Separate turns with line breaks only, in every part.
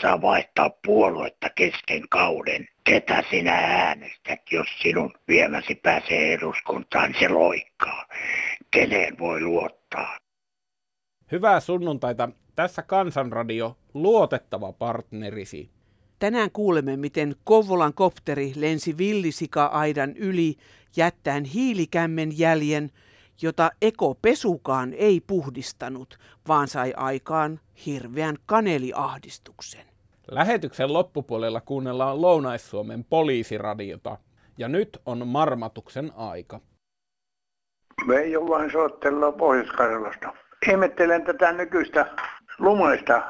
saa vaihtaa puoluetta kesken kauden. Ketä sinä äänestät, jos sinun viemäsi pääsee eduskuntaan, se loikkaa. Keneen voi luottaa?
Hyvää sunnuntaita. Tässä Kansanradio, luotettava partnerisi.
Tänään kuulemme, miten Kouvolan kopteri lensi villisika-aidan yli jättäen hiilikämmen jäljen, jota ekopesukaan ei puhdistanut, vaan sai aikaan hirveän kaneliahdistuksen.
Lähetyksen loppupuolella kuunnellaan Lounais-Suomen poliisiradiota, ja nyt on marmatuksen aika.
Veijo vain soittelua Pohjois-Karjalasta. Ihmettelen tätä nykyistä lumaista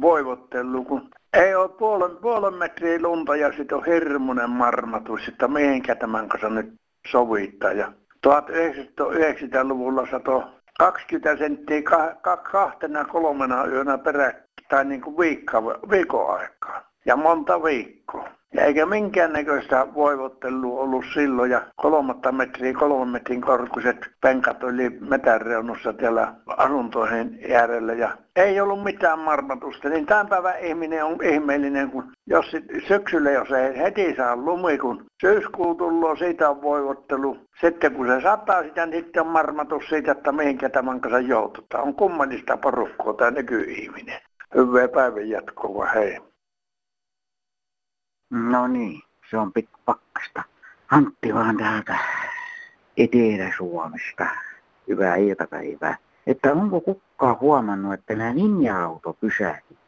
voivottelua, kun ei ole puolen, puolen metriä lunta ja sitten on hirmuinen marmatus, että mihinkä tämän kanssa nyt sovittaa. Ja 1990-luvulla sato 20 senttiä ka, kahtena kolmena yönä perä, tai niin kuin viikko, viikon aikaa. Ja monta viikkoa. Ja eikä minkäännäköistä voivottelua ollut silloin. Ja kolmatta metriä, kolmen metrin korkuiset penkat oli metäreunussa täällä asuntoihin järjellä. Ja ei ollut mitään marmatusta. Niin tämän päivän ihminen on ihmeellinen, kun jos syksyllä, jos ei heti saa lumi, kun syyskuu tullut, siitä on voivottelu. Sitten kun se sataa sitä, niin sitten on marmatus siitä, että mihinkä tämän kanssa joututaan. On kummallista porukkoa tämä nykyihminen. Hyvää päivän jatkoa, hei.
No niin, se on pakkasta. Antti vaan täältä Etelä-Suomesta. Hyvää iltapäivää. Että onko kukaan huomannut, että nämä linja-autopysäkit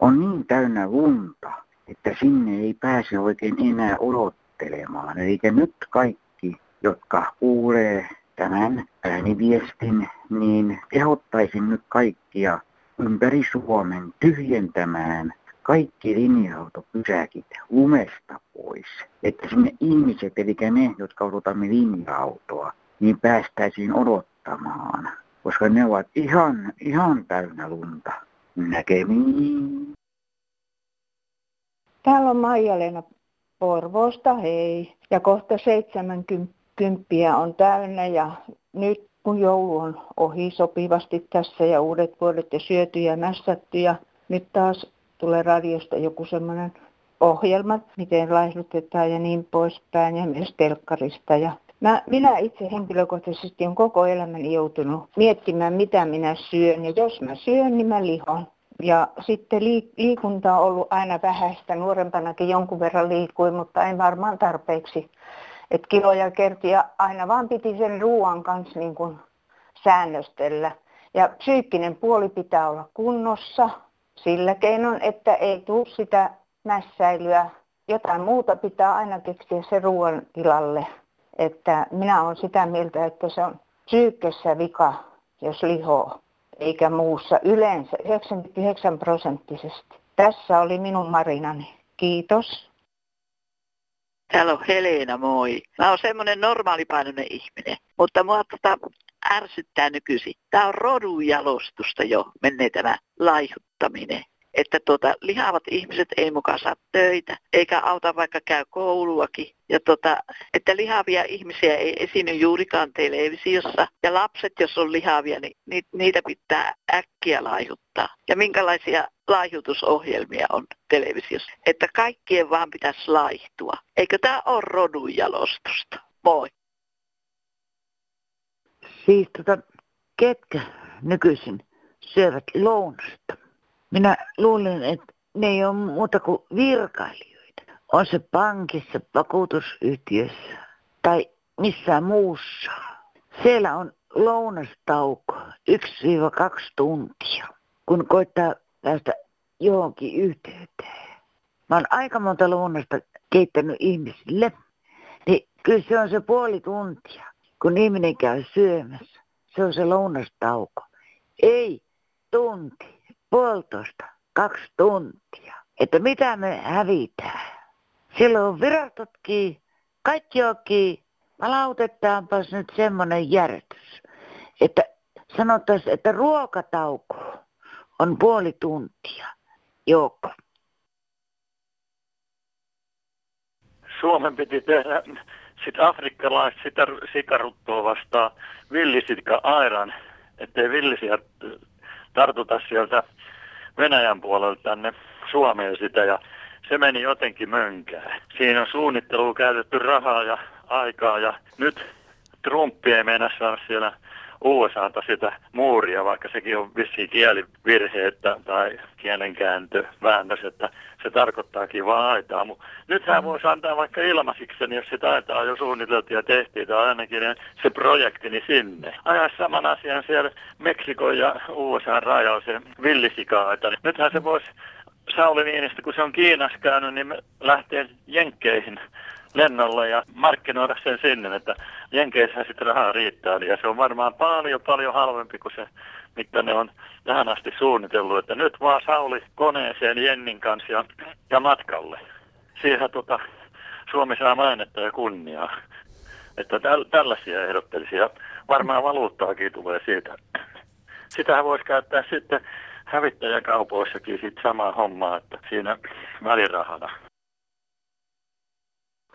on niin täynnä lunta, että sinne ei pääse oikein enää odottelemaan. Eli nyt kaikki, jotka kuulee tämän ääniviestin, niin kehottaisin nyt kaikkia ympäri Suomen tyhjentämään kaikki linja-autopysäkit lumesta pois. Että sinne ihmiset, eli me, jotka odotamme linja-autoa, niin päästäisiin odottamaan. Koska ne ovat ihan, ihan täynnä lunta. Näkemiin.
Täällä on Maija-Leena Porvoosta, hei. Ja kohta 70 on täynnä ja nyt kun joulu on ohi sopivasti tässä ja uudet vuodet ja syöty ja mässätty ja nyt taas tulee radiosta joku semmoinen ohjelma, miten laihdutetaan ja niin poispäin ja myös telkkarista. Ja mä, minä itse henkilökohtaisesti on koko elämäni joutunut miettimään, mitä minä syön ja jos mä syön, niin mä lihon. Ja sitten liikunta on ollut aina vähäistä. Nuorempanakin jonkun verran liikuin, mutta en varmaan tarpeeksi. Et kiloja kertyi ja aina vaan piti sen ruoan kanssa niin kuin säännöstellä. Ja psyykkinen puoli pitää olla kunnossa sillä keinoin, että ei tule sitä mässäilyä. Jotain muuta pitää aina keksiä se ruoan tilalle. Että minä olen sitä mieltä, että se on psyykkessä vika, jos lihoo, eikä muussa. Yleensä 99 prosenttisesti. Tässä oli minun marinani. Kiitos.
Täällä on Helena, moi. Mä oon semmonen normaalipainoinen ihminen, mutta mua tota ärsyttää nykyisin. Tämä on rodujalostusta jo, menee tämä laihuttaminen. Että tuota, lihavat ihmiset ei mukaan saa töitä, eikä auta vaikka käy kouluakin. Ja tuota, että lihavia ihmisiä ei esiinny juurikaan televisiossa. Ja lapset, jos on lihavia, niin niitä pitää äkkiä laihuttaa. Ja minkälaisia laihutusohjelmia on televisiossa. Että kaikkien vaan pitäisi laihtua. Eikö tämä ole rodujalostusta? Moi.
Siis tota, ketkä nykyisin syövät lounasta? Minä luulen, että ne ei ole muuta kuin virkailijoita. On se pankissa, vakuutusyhtiössä tai missään muussa. Siellä on lounastauko 1-2 tuntia, kun koittaa päästä johonkin yhteyteen. Mä oon aika monta lounasta keittänyt ihmisille, niin kyllä se on se puoli tuntia kun ihminen käy syömässä. Se on se lounastauko. Ei tunti, puolitoista, kaksi tuntia. Että mitä me hävitään. Silloin virastotkin, kaikki onkin. Palautetaanpas nyt semmoinen järjestys, että sanottaisiin, että ruokatauko on puoli tuntia. Joko?
Suomen piti tehdä sitten afrikkalaiset sitä sikaruttoa vastaan villisika airan, ettei villisiä tartuta sieltä Venäjän puolelta tänne Suomeen sitä ja se meni jotenkin mönkään. Siinä on suunnitteluun käytetty rahaa ja aikaa ja nyt Trumpi ei mennä saada siellä USAta sitä muuria, vaikka sekin on vissiin kielivirhe että, tai kielenkääntö, väännös, että se tarkoittaakin vaan aitaa. Mutta nythän voisi antaa vaikka ilmaisiksi, jos se aitaa jo suunniteltu ja tehtiin, tai ainakin se projektini sinne. Ajaa saman asian siellä Meksikon ja USA rajalla se villisika-aita. Nythän se voisi Sauli Niinistä, kun se on Kiinassa käynyt, niin lähtee Jenkkeihin lennolle ja markkinoida sen sinne, että Jenkeissä sitten rahaa riittää. Ja se on varmaan paljon, paljon halvempi kuin se, mitä ne on tähän asti suunnitellut. Että nyt vaan Sauli koneeseen Jennin kanssa ja, ja matkalle. Siihen tota, Suomi saa mainetta ja kunniaa. Että täl, tällaisia ehdottelisi ja varmaan valuuttaakin tulee siitä. Sitähän voisi käyttää sitten hävittäjäkaupoissakin sit samaa hommaa, että siinä välirahana.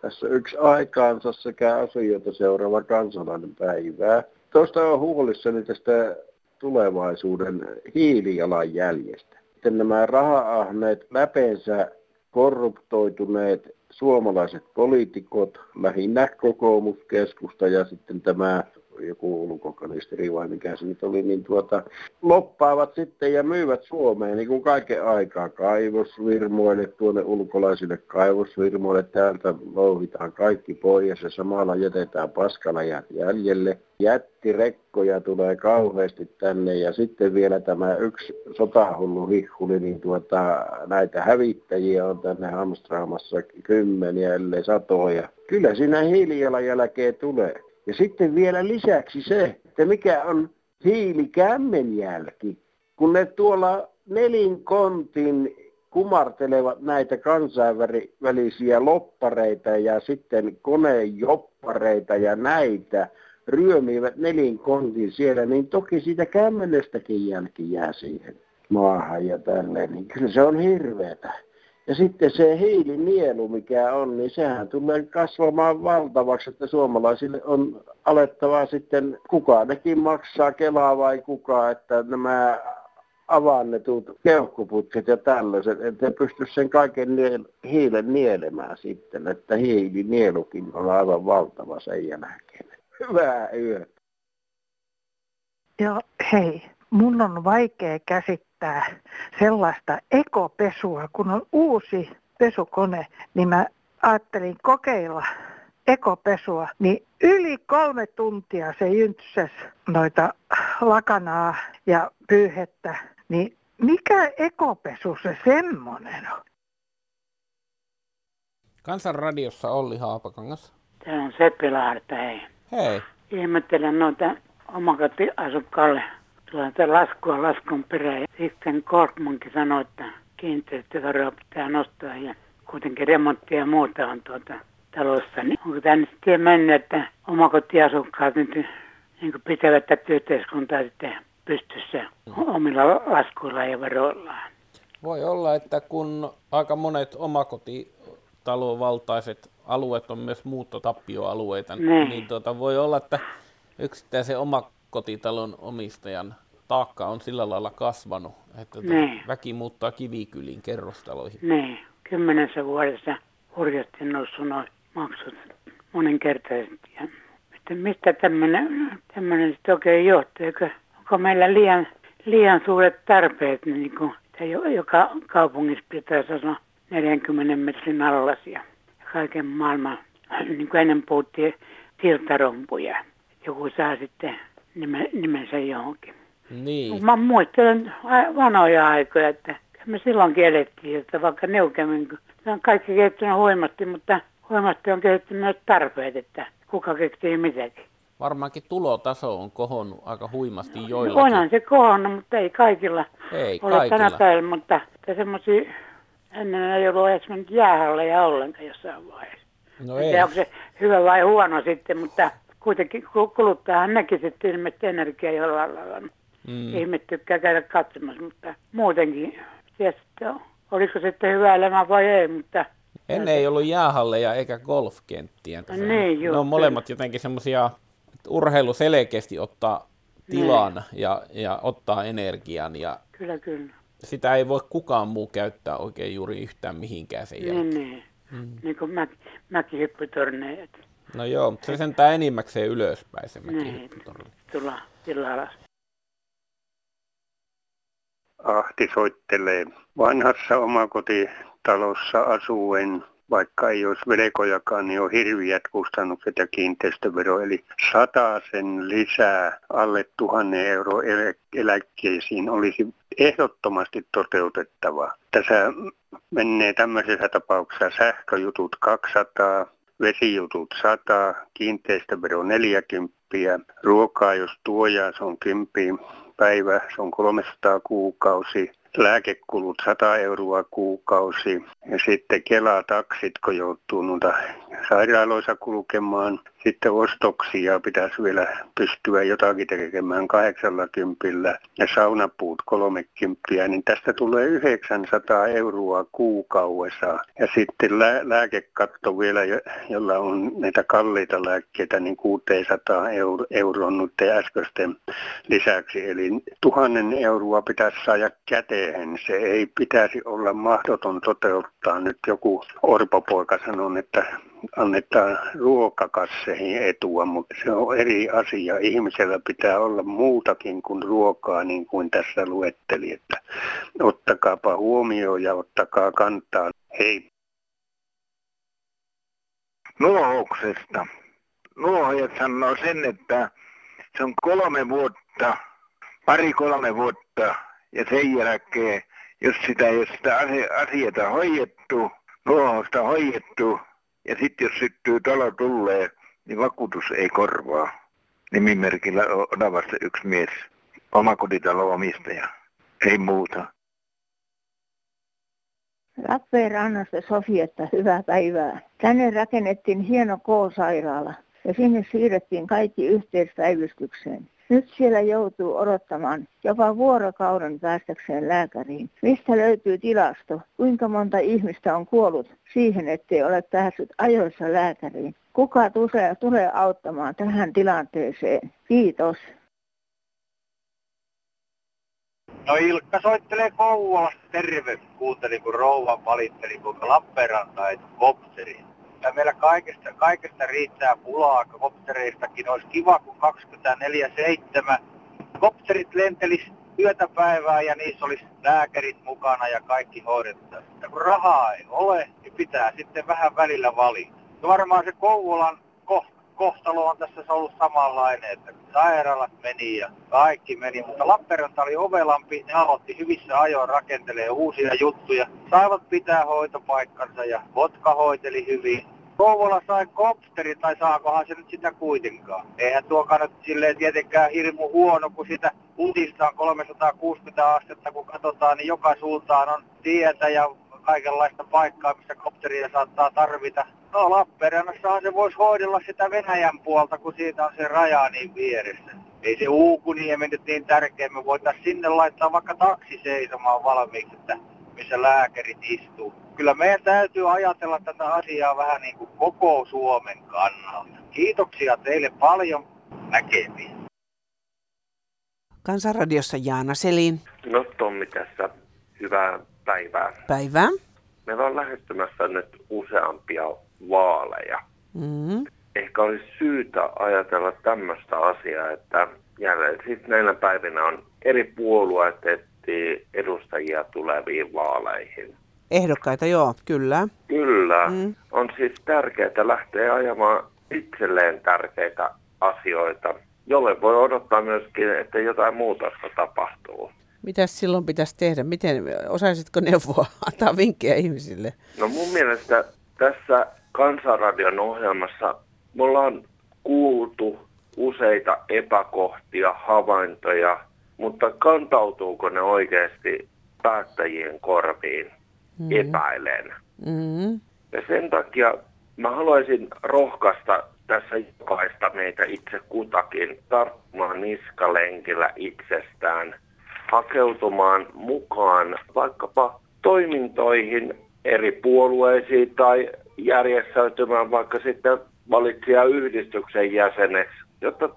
Tässä yksi aikaansa sekä asioita seuraava kansalainen päivää. Tuosta on huolissani tästä tulevaisuuden hiilijalanjäljestä. Sitten nämä raha-ahneet, läpeensä korruptoituneet suomalaiset poliitikot, lähinnä kokoomuskeskusta ja sitten tämä joku ulkoministeri vai mikä nyt oli, niin tuota, loppaavat sitten ja myyvät Suomeen niin kuin kaiken aikaa kaivosvirmoille, tuonne ulkolaisille kaivosvirmoille. Täältä louhitaan kaikki pois ja samalla jätetään paskana jäljelle. Jättirekkoja tulee kauheasti tänne ja sitten vielä tämä yksi sotahullu hihuli, niin tuota, näitä hävittäjiä on tänne hamstraamassa kymmeniä, ellei satoja. Kyllä siinä hiilijalanjälkeen tulee. Ja sitten vielä lisäksi se, että mikä on hiilikämmenjälki, kun ne tuolla nelinkontin kumartelevat näitä kansainvälisiä loppareita ja sitten konejoppareita ja näitä ryömivät nelinkontin siellä, niin toki siitä kämmenestäkin jälki jää siihen maahan ja tälleen, niin kyllä se on hirveätä. Ja sitten se hiilinielu, mikä on, niin sehän tulee kasvamaan valtavaksi, että suomalaisille on alettava sitten, kuka nekin maksaa, Kelaa vai kuka, että nämä avannetut keuhkoputket ja tällaiset, että pysty sen kaiken niel- hiilen nielemään sitten, että hiilinielukin on aivan valtava sen jälkeen. Hyvää yötä.
Joo, hei. Mun on vaikea käsittää sellaista ekopesua, kun on uusi pesukone, niin mä ajattelin kokeilla ekopesua, niin yli kolme tuntia se jyntsäs noita lakanaa ja pyyhettä, niin mikä ekopesu se semmonen on?
Kansanradiossa Olli Haapakangas.
Tämä on Seppi Laarta, hei.
Hei.
Ihmettelen noita omakotiasukkaalle tulee laskua laskun perään. Ja sitten Korkmankin sanoi, että kiinteistöveroa pitää nostaa ja kuitenkin remonttia ja muuta on tuota talossa. Niin onko tämä nyt sitten mennyt, että omakotiasukkaat nyt niin pitävät tätä yhteiskuntaa sitten pystyssä omilla laskuilla ja veroillaan?
Voi olla, että kun aika monet omakotitalovaltaiset alueet on myös muuttotappioalueita,
Niin.
niin tuota, voi olla, että yksittäisen omakotitalon omistajan taakka on sillä lailla kasvanut, että tuota,
Niin.
väki muuttaa kivikyliin kerrostaloihin.
Niin, kymmenessä vuodessa hurjasti noussut noin maksut moninkertaisesti. Ja sitten mistä tämmöinen, tämmöinen sitten oikein johtuu? Eikö, onko meillä liian, liian suuret tarpeet, niin kuin, joka kaupungissa pitäisi olla 40 metrin allasia. Ja kaiken maailman, niin kuin ennen puhuttiin, siltarompuja. Joku saa sitten nime, nimensä johonkin.
Niin,
Mä muistelen vanhoja aikoja, että me silloinkin elettiin, että vaikka neukemmin, se on kaikki kehittynyt huimasti, mutta huimasti on kehittynyt myös tarpeet, että kuka keksii mitäkin.
varmaankin tulotaso on kohonnut aika huimasti joillakin.
Onhan se kohonnut, mutta ei kaikilla
Ei
ole tänä
kaikilla.
päivänä, mutta semmoisia ennen ei ollut edes mennyt jäähalleja ollenkaan jossain vaiheessa.
No ei.
onko se hyvä vai huono sitten, mutta kuitenkin ku- kuluttaahan nekin sitten ilmeisesti energiaa jollain lailla.
Mm.
Ihmiset tykkää käydä katsomassa, mutta muutenkin, sitten, oliko sitten hyvä elämä vai ei, mutta
Ennen ei ollut jäähalleja eikä golfkenttiä.
No niin,
ne on molemmat jotenkin semmoisia, että urheilu selkeästi ottaa tilan ja, ja ottaa energian ja
kyllä kyllä.
sitä ei voi kukaan muu käyttää oikein juuri yhtään mihinkään sen jälkeen.
Niin, niin. Mm. Niin kuin mä, mäkihyppytorneet.
No joo, mutta se sentään enimmäkseen ylöspäin se
Niin,
mäkihyppytorni.
tulla, tulla alas.
Ahti soittelee. Vanhassa omakotitalossa asuen, vaikka ei olisi velkojakaan, niin on hirviät kustannukset ja kiinteistövero. Eli sen lisää alle tuhannen euro eläkkeisiin olisi ehdottomasti toteutettava. Tässä menee tämmöisessä tapauksessa sähköjutut 200, vesijutut 100, kiinteistövero 40, ruokaa jos tuojaa se on 10 päivä, se on 300 kuukausi, lääkekulut 100 euroa kuukausi ja sitten Kela-taksit, kun joutuu noita sairaaloissa kulkemaan. Sitten ostoksia pitäisi vielä pystyä jotakin tekemään 80 ja saunapuut 30, niin tästä tulee 900 euroa kuukaudessa. Ja sitten lää- lääkekatto vielä, jolla on näitä kalliita lääkkeitä, niin 600 euro, euroa nyt äskeisten lisäksi. Eli tuhannen euroa pitäisi saada käteen. Se ei pitäisi olla mahdoton toteuttaa. Nyt joku orpopoika sanoi, että annetaan ruokakasseihin etua, mutta se on eri asia. Ihmisellä pitää olla muutakin kuin ruokaa, niin kuin tässä luetteli, että ottakaapa huomioon ja ottakaa kantaa. Hei.
Nuohouksesta. Nuohojat sanoo sen, että se on kolme vuotta, pari-kolme vuotta ja sen jälkeen, jos sitä ei ole sitä asiaa hoidettu, nuohousta hoidettu, ja sitten jos syttyy talo tulee, niin vakuutus ei korvaa. Nimimerkillä on Odavasta yksi mies, omakotitalo omistaja, ei muuta.
Lappeenrannasta Sofietta, hyvää päivää. Tänne rakennettiin hieno K-sairaala ja sinne siirrettiin kaikki yhteispäivystykseen. Nyt siellä joutuu odottamaan jopa vuorokauden päästäkseen lääkäriin. Mistä löytyy tilasto? Kuinka monta ihmistä on kuollut siihen, ettei ole päässyt ajoissa lääkäriin? Kuka tulee, tulee auttamaan tähän tilanteeseen? Kiitos.
No Ilkka soittelee Kouvolasta. Terve. Kuuntelin kun rouva valitteli kuinka Lappeenranta ei ja meillä kaikesta, kaikesta riittää pulaa. Koptereistakin olisi kiva, kun 24-7 kopterit lentelis yötä päivää ja niissä olisi lääkärit mukana ja kaikki hoidettaisiin. Kun rahaa ei ole, niin pitää sitten vähän välillä valita. Varmaan se Kouvolan kohtalo on tässä ollut samanlainen, että sairaalat meni ja kaikki meni, mutta Lappeenranta oli ovelampi, ne aloitti hyvissä ajoin rakentelee uusia juttuja, saivat pitää hoitopaikkansa ja vodka hoiteli hyvin. Kouvola sai kopteri, tai saakohan se nyt sitä kuitenkaan. Eihän tuokaan nyt silleen tietenkään hirmu huono, kun sitä utista on 360 astetta, kun katsotaan, niin joka suuntaan on tietä ja kaikenlaista paikkaa, missä kopteria saattaa tarvita. No Lappeenrannassahan se voisi hoidella sitä Venäjän puolta, kun siitä on se raja niin vieressä. Ei se Uukuniemi nyt niin tärkeä, me voitaisiin sinne laittaa vaikka taksi seisomaan valmiiksi, että missä lääkärit istuu. Kyllä meidän täytyy ajatella tätä asiaa vähän niin kuin koko Suomen kannalta. Kiitoksia teille paljon näkemiin.
Kansanradiossa Jaana Selin.
No Tommi tässä. Hyvää päivää.
Päivää.
Meillä on lähestymässä nyt useampia vaaleja. Mm-hmm. Ehkä olisi syytä ajatella tämmöistä asiaa, että jälleen siis näinä päivinä on eri puolueet etsiä edustajia tuleviin vaaleihin.
Ehdokkaita, joo, kyllä.
Kyllä. Mm. On siis tärkeää lähteä ajamaan itselleen tärkeitä asioita, jolle voi odottaa myöskin, että jotain muutosta tapahtuu.
Mitä silloin pitäisi tehdä? Miten, osaisitko neuvoa, antaa vinkkejä ihmisille?
No mun mielestä tässä Kansanradion ohjelmassa me ollaan kuultu useita epäkohtia, havaintoja, mutta kantautuuko ne oikeasti päättäjien korviin? mm. epäilen. Mm. Ja sen takia mä haluaisin rohkaista tässä jokaista meitä itse kutakin tarttumaan niskalenkillä itsestään, hakeutumaan mukaan vaikkapa toimintoihin eri puolueisiin tai järjestäytymään vaikka sitten valitsijayhdistyksen jäseneksi, jotta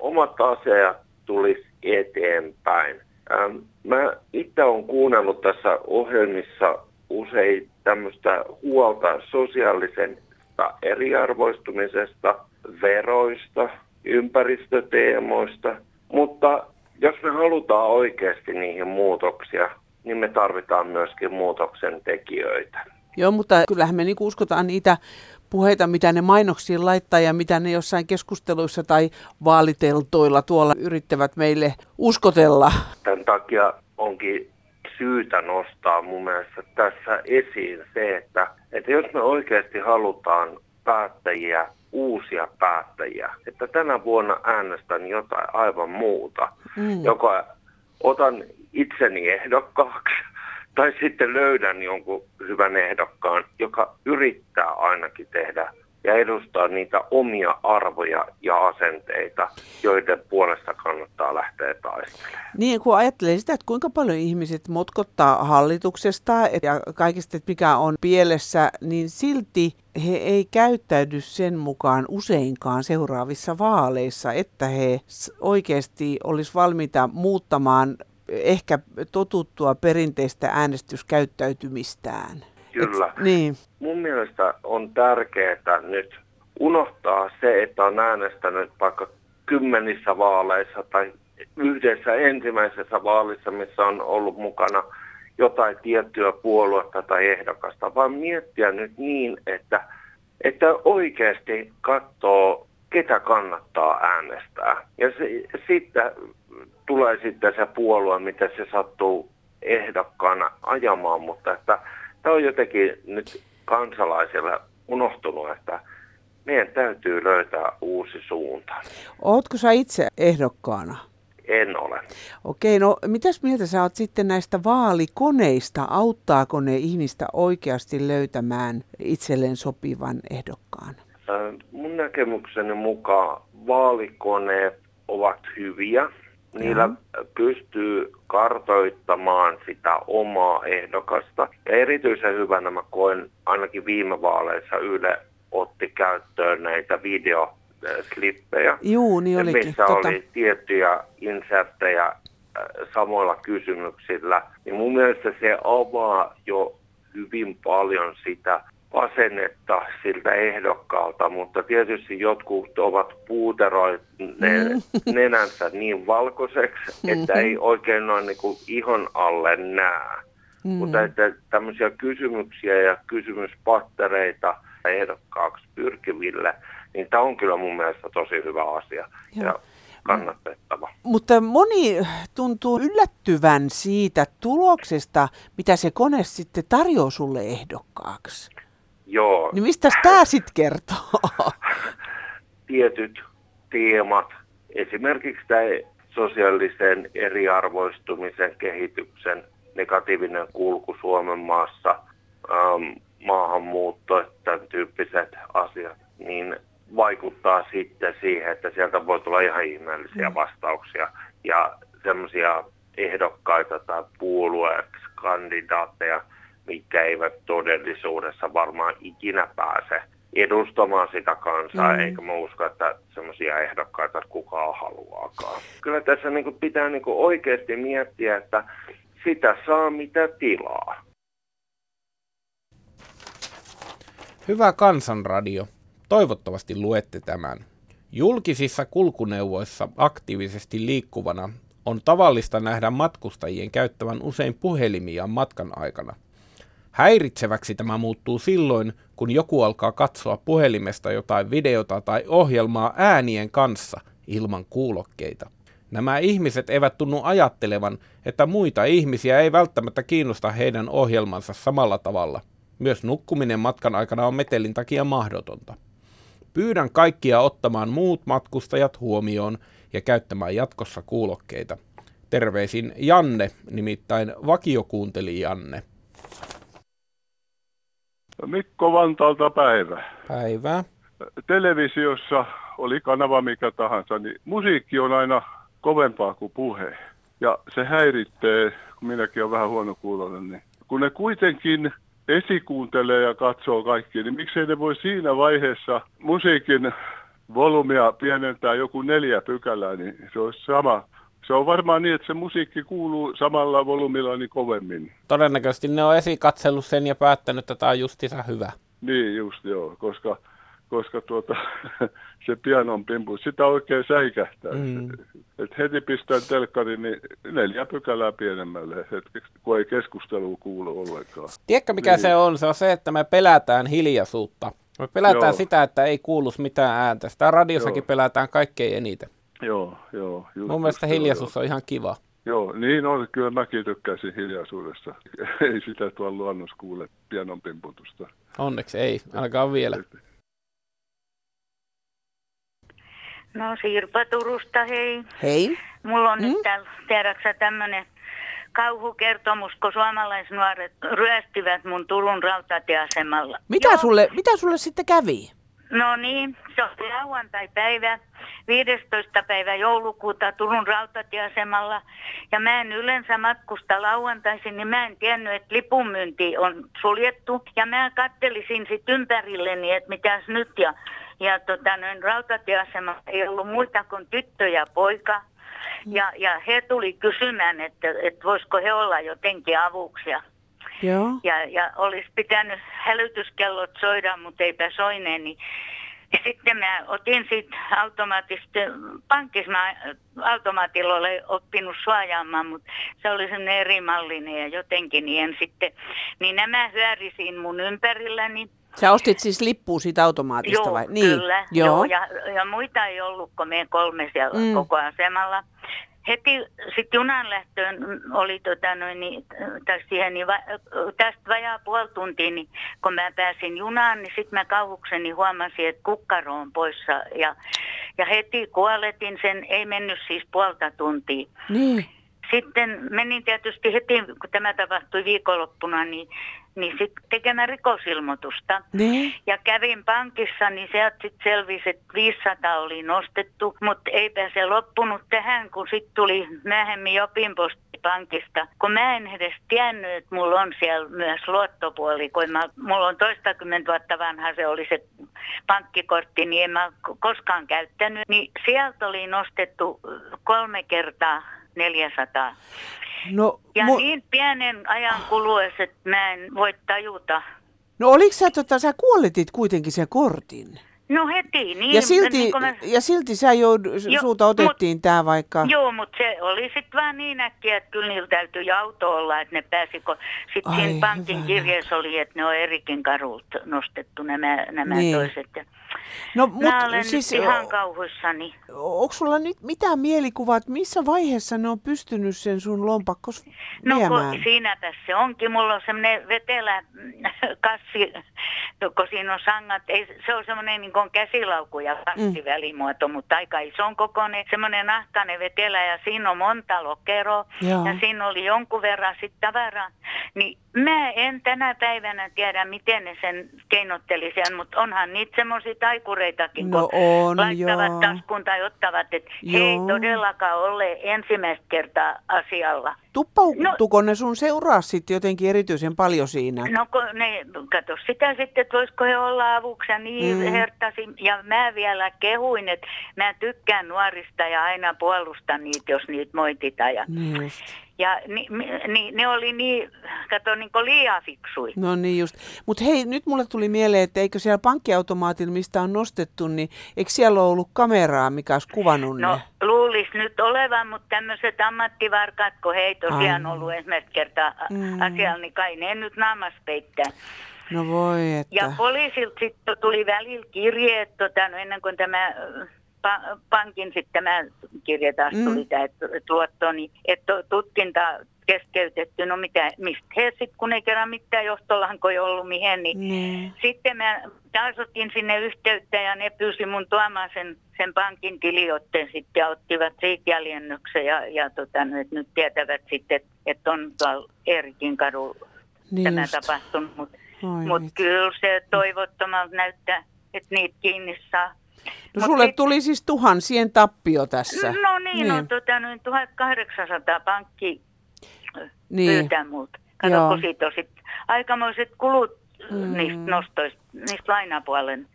omat asiat tulisi eteenpäin. Ähm, mä itse olen kuunnellut tässä ohjelmissa usein tämmöistä huolta sosiaalisesta eriarvoistumisesta, veroista, ympäristöteemoista, mutta jos me halutaan oikeasti niihin muutoksia, niin me tarvitaan myöskin muutoksen tekijöitä.
Joo, mutta kyllähän me niinku uskotaan niitä puheita, mitä ne mainoksiin laittaa ja mitä ne jossain keskusteluissa tai vaaliteltoilla tuolla yrittävät meille uskotella.
Tämän takia onkin syytä nostaa mun mielestä tässä esiin se, että, että jos me oikeasti halutaan päättäjiä, uusia päättäjiä, että tänä vuonna äänestän jotain aivan muuta, mm. joka otan itseni ehdokkaaksi tai sitten löydän jonkun hyvän ehdokkaan, joka yrittää ainakin tehdä ja edustaa niitä omia arvoja ja asenteita, joiden puolesta kannattaa lähteä taistelemaan.
Niin, kun ajattelee sitä, että kuinka paljon ihmiset motkottaa hallituksesta ja kaikista, että mikä on pielessä, niin silti he ei käyttäydy sen mukaan useinkaan seuraavissa vaaleissa, että he oikeasti olisi valmiita muuttamaan ehkä totuttua perinteistä äänestyskäyttäytymistään.
Kyllä.
Et, niin.
Mun mielestä on tärkeää nyt unohtaa se, että on äänestänyt vaikka kymmenissä vaaleissa tai yhdessä ensimmäisessä vaalissa, missä on ollut mukana jotain tiettyä puoluetta tai ehdokasta, vaan miettiä nyt niin, että, että oikeasti katsoo, ketä kannattaa äänestää. Ja se, sitten tulee sitten se puolue, mitä se sattuu ehdokkaana ajamaan, mutta että tämä on jotenkin nyt kansalaisille unohtunut, että meidän täytyy löytää uusi suunta.
Ootko sä itse ehdokkaana?
En ole.
Okei, no mitäs mieltä sä oot sitten näistä vaalikoneista? Auttaako ne ihmistä oikeasti löytämään itselleen sopivan ehdokkaan?
Mun näkemykseni mukaan vaalikoneet ovat hyviä Niillä ja. pystyy kartoittamaan sitä omaa ehdokasta. Ja erityisen hyvänä mä koen ainakin viime vaaleissa Yle otti käyttöön näitä videoslippejä,
Juu, niin olikin.
missä tota... oli tiettyjä inserttejä äh, samoilla kysymyksillä. Niin mun mielestä se avaa jo hyvin paljon sitä asennetta siltä ehdokkaalta, mutta tietysti jotkut ovat puuteroineet mm. nenänsä niin valkoiseksi, että ei oikein noin niin kuin ihon alle näe. Mm. Mutta että tämmöisiä kysymyksiä ja kysymyspattereita ehdokkaaksi pyrkiville, niin tämä on kyllä mun mielestä tosi hyvä asia. Joo. Ja kannatettava.
Mutta moni tuntuu yllättyvän siitä tuloksesta, mitä se kone sitten tarjoaa sulle ehdokkaaksi.
Joo.
Niin mistä tämä sitten kertoo?
Tietyt teemat, esimerkiksi tämä sosiaalisen eriarvoistumisen kehityksen negatiivinen kulku Suomen maassa, ähm, maahanmuutto, tämän tyyppiset asiat, niin vaikuttaa sitten siihen, että sieltä voi tulla ihan ihmeellisiä mm. vastauksia ja semmoisia ehdokkaita tai puolueeksi kandidaatteja, mitkä eivät todellisuudessa varmaan ikinä pääse edustamaan sitä kansaa, mm. eikä mä usko, että semmoisia ehdokkaita kukaan haluaakaan. Kyllä tässä niin kuin pitää niin kuin oikeasti miettiä, että sitä saa mitä tilaa.
Hyvä kansanradio. Toivottavasti luette tämän. Julkisissa kulkuneuvoissa aktiivisesti liikkuvana on tavallista nähdä matkustajien käyttävän usein puhelimia matkan aikana – Häiritseväksi tämä muuttuu silloin, kun joku alkaa katsoa puhelimesta jotain videota tai ohjelmaa äänien kanssa ilman kuulokkeita. Nämä ihmiset eivät tunnu ajattelevan, että muita ihmisiä ei välttämättä kiinnosta heidän ohjelmansa samalla tavalla. Myös nukkuminen matkan aikana on metelin takia mahdotonta. Pyydän kaikkia ottamaan muut matkustajat huomioon ja käyttämään jatkossa kuulokkeita. Terveisin Janne, nimittäin vakiokuunteli Janne.
Mikko Vantaalta päivä.
Päivää.
Televisiossa oli kanava mikä tahansa, niin musiikki on aina kovempaa kuin puhe. Ja se häiritsee, kun minäkin olen vähän huonokuuloinen, niin kun ne kuitenkin esikuuntelee ja katsoo kaikki, niin miksei ne voi siinä vaiheessa musiikin volumia pienentää joku neljä pykälää, niin se olisi sama se on varmaan niin, että se musiikki kuuluu samalla volyymilla niin kovemmin.
Todennäköisesti ne on esikatsellut sen ja päättänyt, että tämä on justiinsa hyvä.
Niin just joo, koska, koska tuota, se pianon pimpu, sitä oikein säikähtää. Mm. Et heti pistää telkkarin niin neljä pykälää pienemmälle hetkeksi, kun ei keskustelua kuulu ollenkaan.
Tiedätkö mikä niin. se on? Se on se, että me pelätään hiljaisuutta. Me pelätään Joo. sitä, että ei kuulu mitään ääntä. Sitä radiossakin Joo. pelätään kaikkein eniten.
Joo, joo.
Just Mun mielestä hiljaisuus joo. on ihan kiva.
Joo, niin on. Kyllä mäkin tykkäisin hiljaisuudesta. ei sitä tuolla luonnossa kuule pianon pimputusta.
Onneksi ei, alkaa vielä.
No Sirpa Turusta, hei.
Hei.
Mulla on mm? nyt täällä, tiedätkö tämmöinen kauhukertomus, kun suomalaisnuoret ryöstivät mun Turun rautatieasemalla.
Mitä sulle, mitä sulle sitten kävi?
No niin, se oli lauantai-päivä, 15. päivä joulukuuta Turun rautatieasemalla. Ja mä en yleensä matkusta lauantaisin, niin mä en tiennyt, että lipunmyynti on suljettu. Ja mä kattelisin sitten ympärilleni, että mitäs nyt. Ja, ja tota, noin rautatieasema ei ollut muita kuin tyttö ja poika. Ja, ja he tuli kysymään, että, että voisiko he olla jotenkin avuksia.
Joo.
Ja, ja olisi pitänyt hälytyskellot soida, mutta eipä soineen, niin ja sitten mä otin siitä automaattista, pankissa mä automaatilla olen oppinut suojaamaan, mutta se oli sellainen erimallinen ja jotenkin niin sitten, niin nämä hyörisin mun ympärilläni.
Sä ostit siis lippua siitä automaatista
joo,
vai?
Niin, kyllä. Joo. joo ja, ja muita ei ollut, kun me kolme siellä mm. koko asemalla heti sitten junan lähtöön oli tota noin, niin, tai siihen, niin va, tästä vajaa puoli tuntia, niin kun mä pääsin junaan, niin sitten mä kauhukseni huomasin, että kukkaro on poissa. Ja, ja heti kuoletin sen, ei mennyt siis puolta tuntia.
Niin.
Sitten menin tietysti heti, kun tämä tapahtui viikonloppuna, niin niin sitten tekemään rikosilmoitusta.
Ne?
Ja kävin pankissa, niin sieltä sitten selvisi, että 500 oli nostettu, mutta eipä se loppunut tähän, kun sitten tuli myöhemmin jopinposti pankista. Kun mä en edes tiennyt, että mulla on siellä myös luottopuoli, kun mä, mulla on toistakymmentä vuotta vanha se oli se pankkikortti, niin en mä koskaan käyttänyt. Niin sieltä oli nostettu kolme kertaa 400.
No,
ja mu- niin pienen ajan kuluessa, että mä en voi tajuta.
No oliko sä, tota, sä kuolletit kuitenkin sen kortin?
No heti, niin.
Ja silti,
niin mä...
ja silti sä joud, jo, sulta otettiin mut, tämä vaikka...
Joo, mutta se oli sitten vaan niin äkkiä, että kyllä niillä täytyy auto olla, että ne pääsi, kun sitten siinä pankin kirjeessä oli, että ne on erikin karult nostettu nämä, nämä niin. toiset. Ja
No, mut,
Mä olen
siis,
ihan kauhuissani.
Onko sulla nyt mitään mielikuvaa, että missä vaiheessa ne on pystynyt sen sun lompakkos
no,
viemään?
No siinäpä se onkin. Mulla on semmoinen vetelä kassi, kun siinä on sangat. Ei, se on semmoinen niin kuin käsilauku ja kassivälimuoto, mm. mutta aika ison kokoinen. Semmoinen nahkainen vetelä ja siinä on monta lokeroa. Ja siinä oli jonkun verran sitten tavaraa. Niin Mä en tänä päivänä tiedä, miten ne sen keinotteli sen, mutta onhan niitä semmoisia taikureitakin,
no
kun
on,
laittavat
joo.
taskuun tai ottavat, että he ei todellakaan ole ensimmäistä kertaa asialla.
Tuppautuko no, ne sun seuraa sitten jotenkin erityisen paljon siinä?
No kun ne, kato sitä sitten, että voisiko he olla avuksi ja niin mm. hertasin. Ja mä vielä kehuin, että mä tykkään nuorista ja aina puolustan niitä, jos niitä moititaan. Ja,
niin just.
Ja ni, ni, ne oli niin, kato, niin liian fiksui.
No niin just. Mutta hei, nyt mulle tuli mieleen, että eikö siellä pankkiautomaatilla, mistä on nostettu, niin eikö siellä ole ollut kameraa, mikä olisi kuvannut
No
ne?
luulisi nyt olevan, mutta tämmöiset ammattivarkaat, kun he ei tosiaan Ai. ollut ensimmäistä kertaa mm. asialla, niin kai ne nyt naamas peittää.
No voi, että...
Ja poliisilta sitten tuli välillä kirjeet, tota, no ennen kuin tämä pa- pankin sitten tämä kirja taas mm. tuli, tämä luotto, niin että tutkinta keskeytetty, no mitä, mistä he sitten, kun ei kerran mitään johtolankoja ollut mihin, niin
mm.
sitten mä taas otin sinne yhteyttä ja ne pyysi mun tuomaan sen, sen pankin tiliotteen sitten ja ottivat siitä jäljennyksen ja, ja tota, nyt, nyt tietävät sitten, että et on tuolla Erikin kadu
niin
tämä
just.
tapahtunut, mutta mut kyllä se toivottomalta näyttää, että niitä kiinni saa.
No
Mut
sulle
sit-
tuli siis tuhansien tappio tässä.
No niin, niin. no tota, noin 1800 pankki
Niin.
pyytää multa. Kato,
Joo.
kun siitä on sit aikamoiset kulut mm. niistä nostoista, niistä lainapuolen.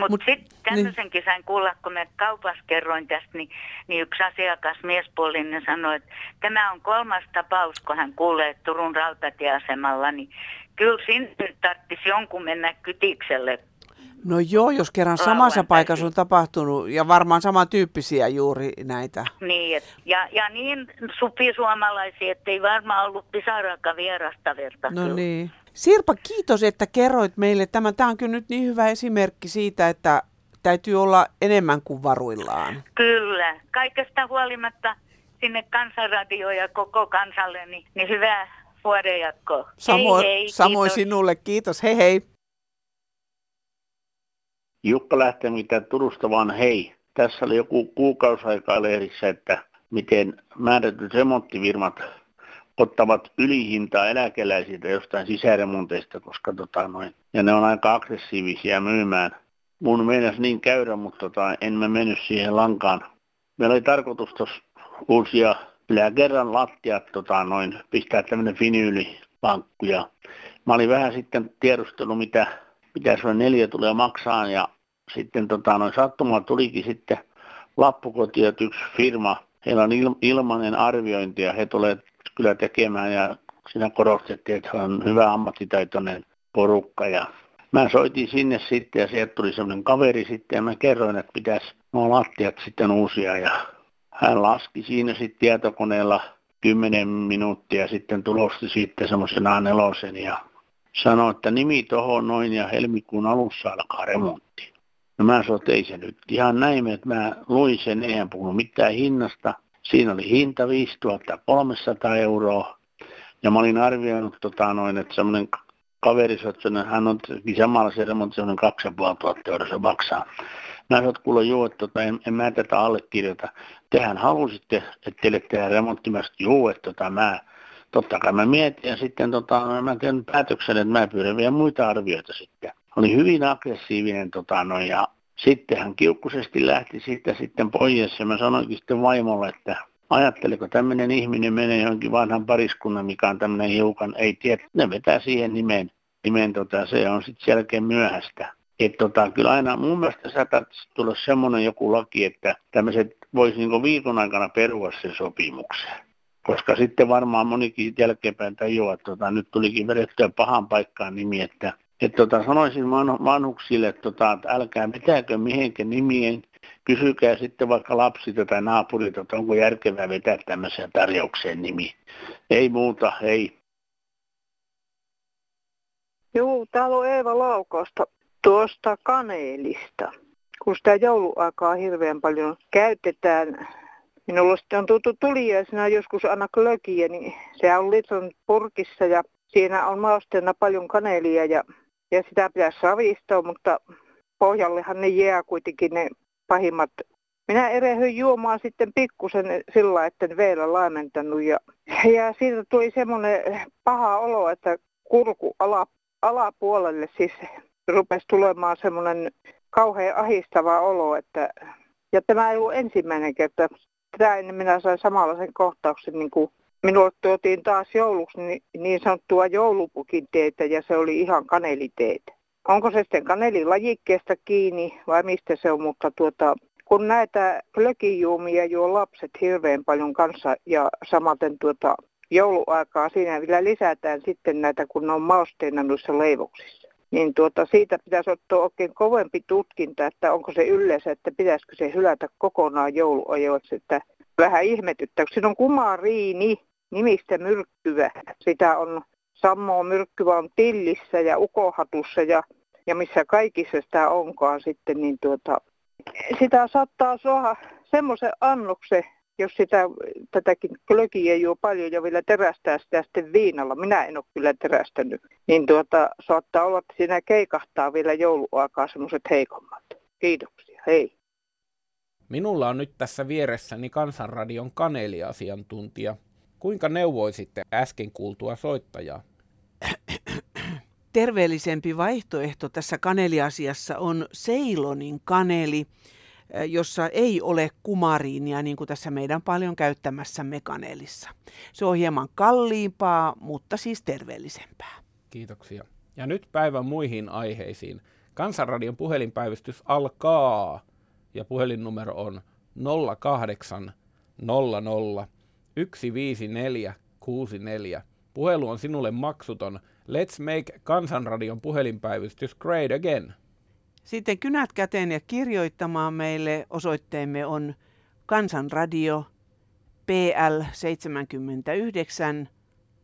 Mutta Mut, sitten tämmöisenkin niin. sain kuulla, kun mä kaupassa kerroin tästä, niin, niin yksi asiakas miespuolinen sanoi, että tämä on kolmas tapaus, kun hän kuulee Turun rautatieasemalla, niin kyllä sinne tarvitsisi jonkun mennä kytikselle
No joo, jos kerran samassa paikassa on tapahtunut ja varmaan samantyyppisiä juuri näitä.
Niin, et, ja, ja niin supisuomalaisia, että ei varmaan ollut pisarakaan vierasta verta.
No kyllä. niin. Sirpa, kiitos, että kerroit meille tämän. Tämä on kyllä nyt niin hyvä esimerkki siitä, että täytyy olla enemmän kuin varuillaan.
Kyllä. Kaikesta huolimatta sinne kansanradioon ja koko kansalle, niin, niin hyvää vuoden jatkoa.
Samo, hei, hei, samoin kiitos. sinulle. Kiitos. Hei hei.
Jukka lähtee mitä Turusta vaan hei. Tässä oli joku kuukausi aikaa lehdissä, että miten määrätyt remonttivirmat ottavat ylihintaa eläkeläisiltä jostain sisäremonteista, koska tota noin, ja ne on aika aggressiivisia myymään. Mun meinas niin käydä, mutta tota, en mä mennyt siihen lankaan. Meillä oli tarkoitus tuossa uusia kyllä kerran lattiat tota, noin, pistää tämmöinen finyylipankku ja mä olin vähän sitten tiedustellut, mitä, mitä se neljä tulee maksaa ja sitten tota, noin sattuma tulikin sitten lappukoti, että yksi firma, heillä on il, ilmainen arviointi ja he tulee kyllä tekemään ja siinä korostettiin, että hän on hyvä ammattitaitoinen porukka ja mä soitin sinne sitten ja sieltä tuli semmoinen kaveri sitten ja mä kerroin, että pitäisi nuo lattiat sitten uusia ja hän laski siinä sitten tietokoneella 10 minuuttia sitten tulosti sitten semmoisen A4 ja sanoi, että nimi tuohon noin ja helmikuun alussa alkaa remontti. No mä sanoin, että ei se nyt ihan näin, että mä luin sen, eihän puhunut mitään hinnasta. Siinä oli hinta 5300 euroa. Ja mä olin arvioinut, tota, noin, että semmoinen kaveri, että hän on samalla se remontti semmoinen 2500 euroa se maksaa. Mä sanoin, että kuule joo, että tota, en, en, mä tätä allekirjoita. Tehän halusitte, että teille tehdään remontti. Mä sanoin, joo, että tota, mä, totta kai mä mietin ja sitten tota, mä tein päätöksen, että mä pyydän vielä muita arvioita sitten oli hyvin aggressiivinen tota, no, ja sitten hän kiukkuisesti lähti siitä sitten pois ja mä sanoinkin sitten vaimolle, että ajatteliko tämmöinen ihminen menee johonkin vanhan pariskunnan, mikä on tämmöinen hiukan, ei tiedä, ne vetää siihen nimen, nimen tota, se on sitten selkeä myöhäistä. Että tota, kyllä aina mun mielestä saattaa tulla semmoinen joku laki, että tämmöiset voisi niin viikon aikana perua sen sopimukseen. Koska sitten varmaan monikin jälkeenpäin tajuaa, että tota, nyt tulikin vedettyä pahan paikkaan nimi, että että tota, sanoisin vanhuksille, tota, että älkää pitääkö mihinkä nimien, kysykää sitten vaikka lapsilta tai naapurilta, että onko järkevää vetää tämmöiseen tarjoukseen nimi. Ei muuta, ei.
Joo, täällä on Eeva Laukosta tuosta kaneelista. Kun sitä jouluaikaa hirveän paljon käytetään, minulla sitten on tuttu tuliaisena joskus aina klökiä, niin se on litron purkissa ja siinä on mausteena paljon kaneelia ja ja sitä pitäisi ravistaa, mutta pohjallehan ne jää kuitenkin ne pahimmat. Minä erehyin juomaan sitten pikkusen sillä, että en vielä laimentanut ja, ja siitä tuli semmoinen paha olo, että kurku ala, alapuolelle siis rupesi tulemaan semmoinen kauhean ahistava olo, että ja tämä ei ollut ensimmäinen kerta. Tätä ennen minä sain samanlaisen kohtauksen niin kuin Minulle tuotiin taas jouluksi niin, niin sanottua joulupukin teetä ja se oli ihan kaneliteetä. Onko se sitten kanelilajikkeesta kiinni vai mistä se on, mutta tuota, kun näitä glökijuumia juo lapset hirveän paljon kanssa ja samaten tuota jouluaikaa siinä vielä lisätään sitten näitä, kun ne on mausteina noissa leivoksissa. Niin tuota, siitä pitäisi ottaa oikein kovempi tutkinta, että onko se yleensä, että pitäisikö se hylätä kokonaan jouluajoiksi, että vähän ihmetyttää, siinä on kumariini, nimistä myrkkyä. Sitä on sammoa myrkkyä on tillissä ja ukohatussa ja, ja missä kaikissa sitä onkaan sitten, niin tuota, sitä saattaa saada semmoisen annoksen, jos sitä, tätäkin klökiä juo paljon ja vielä terästää sitä sitten viinalla. Minä en ole kyllä terästänyt. Niin tuota, saattaa olla, että siinä keikahtaa vielä jouluaikaa semmoiset heikommat. Kiitoksia. Hei.
Minulla on nyt tässä vieressäni Kansanradion kaneeliasiantuntija Kuinka neuvoisitte äsken kuultua soittajaa?
Terveellisempi vaihtoehto tässä kaneliasiassa on Seilonin kaneli, jossa ei ole kumariinia, niin kuin tässä meidän paljon käyttämässämme kanelissa. Se on hieman kalliimpaa, mutta siis terveellisempää.
Kiitoksia. Ja nyt päivän muihin aiheisiin. Kansanradion puhelinpäivystys alkaa ja puhelinnumero on 08 00 154 64. Puhelu on sinulle maksuton. Let's make Kansanradion puhelinpäivystys great again.
Sitten kynät käteen ja kirjoittamaan meille osoitteemme on Kansanradio PL 79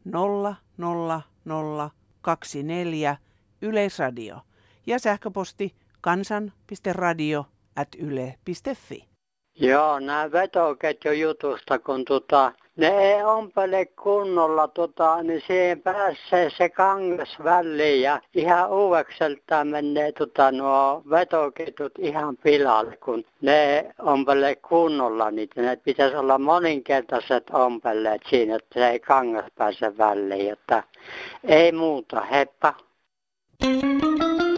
00024 Yleisradio ja sähköposti kansan.radio at yle.fi.
Joo, nämä vetoketjujutusta, kun tota, ne ompele kunnolla, tota, niin siihen pääsee se kangas väliin ja ihan uudekseltaan menee tota, nuo vetoketjut ihan pilalle, kun ne ompele kunnolla niitä. Ne pitäisi olla moninkertaiset ompeleet siinä, että se ei kangas pääse väliin, että ei muuta, heppa. Mm-hmm.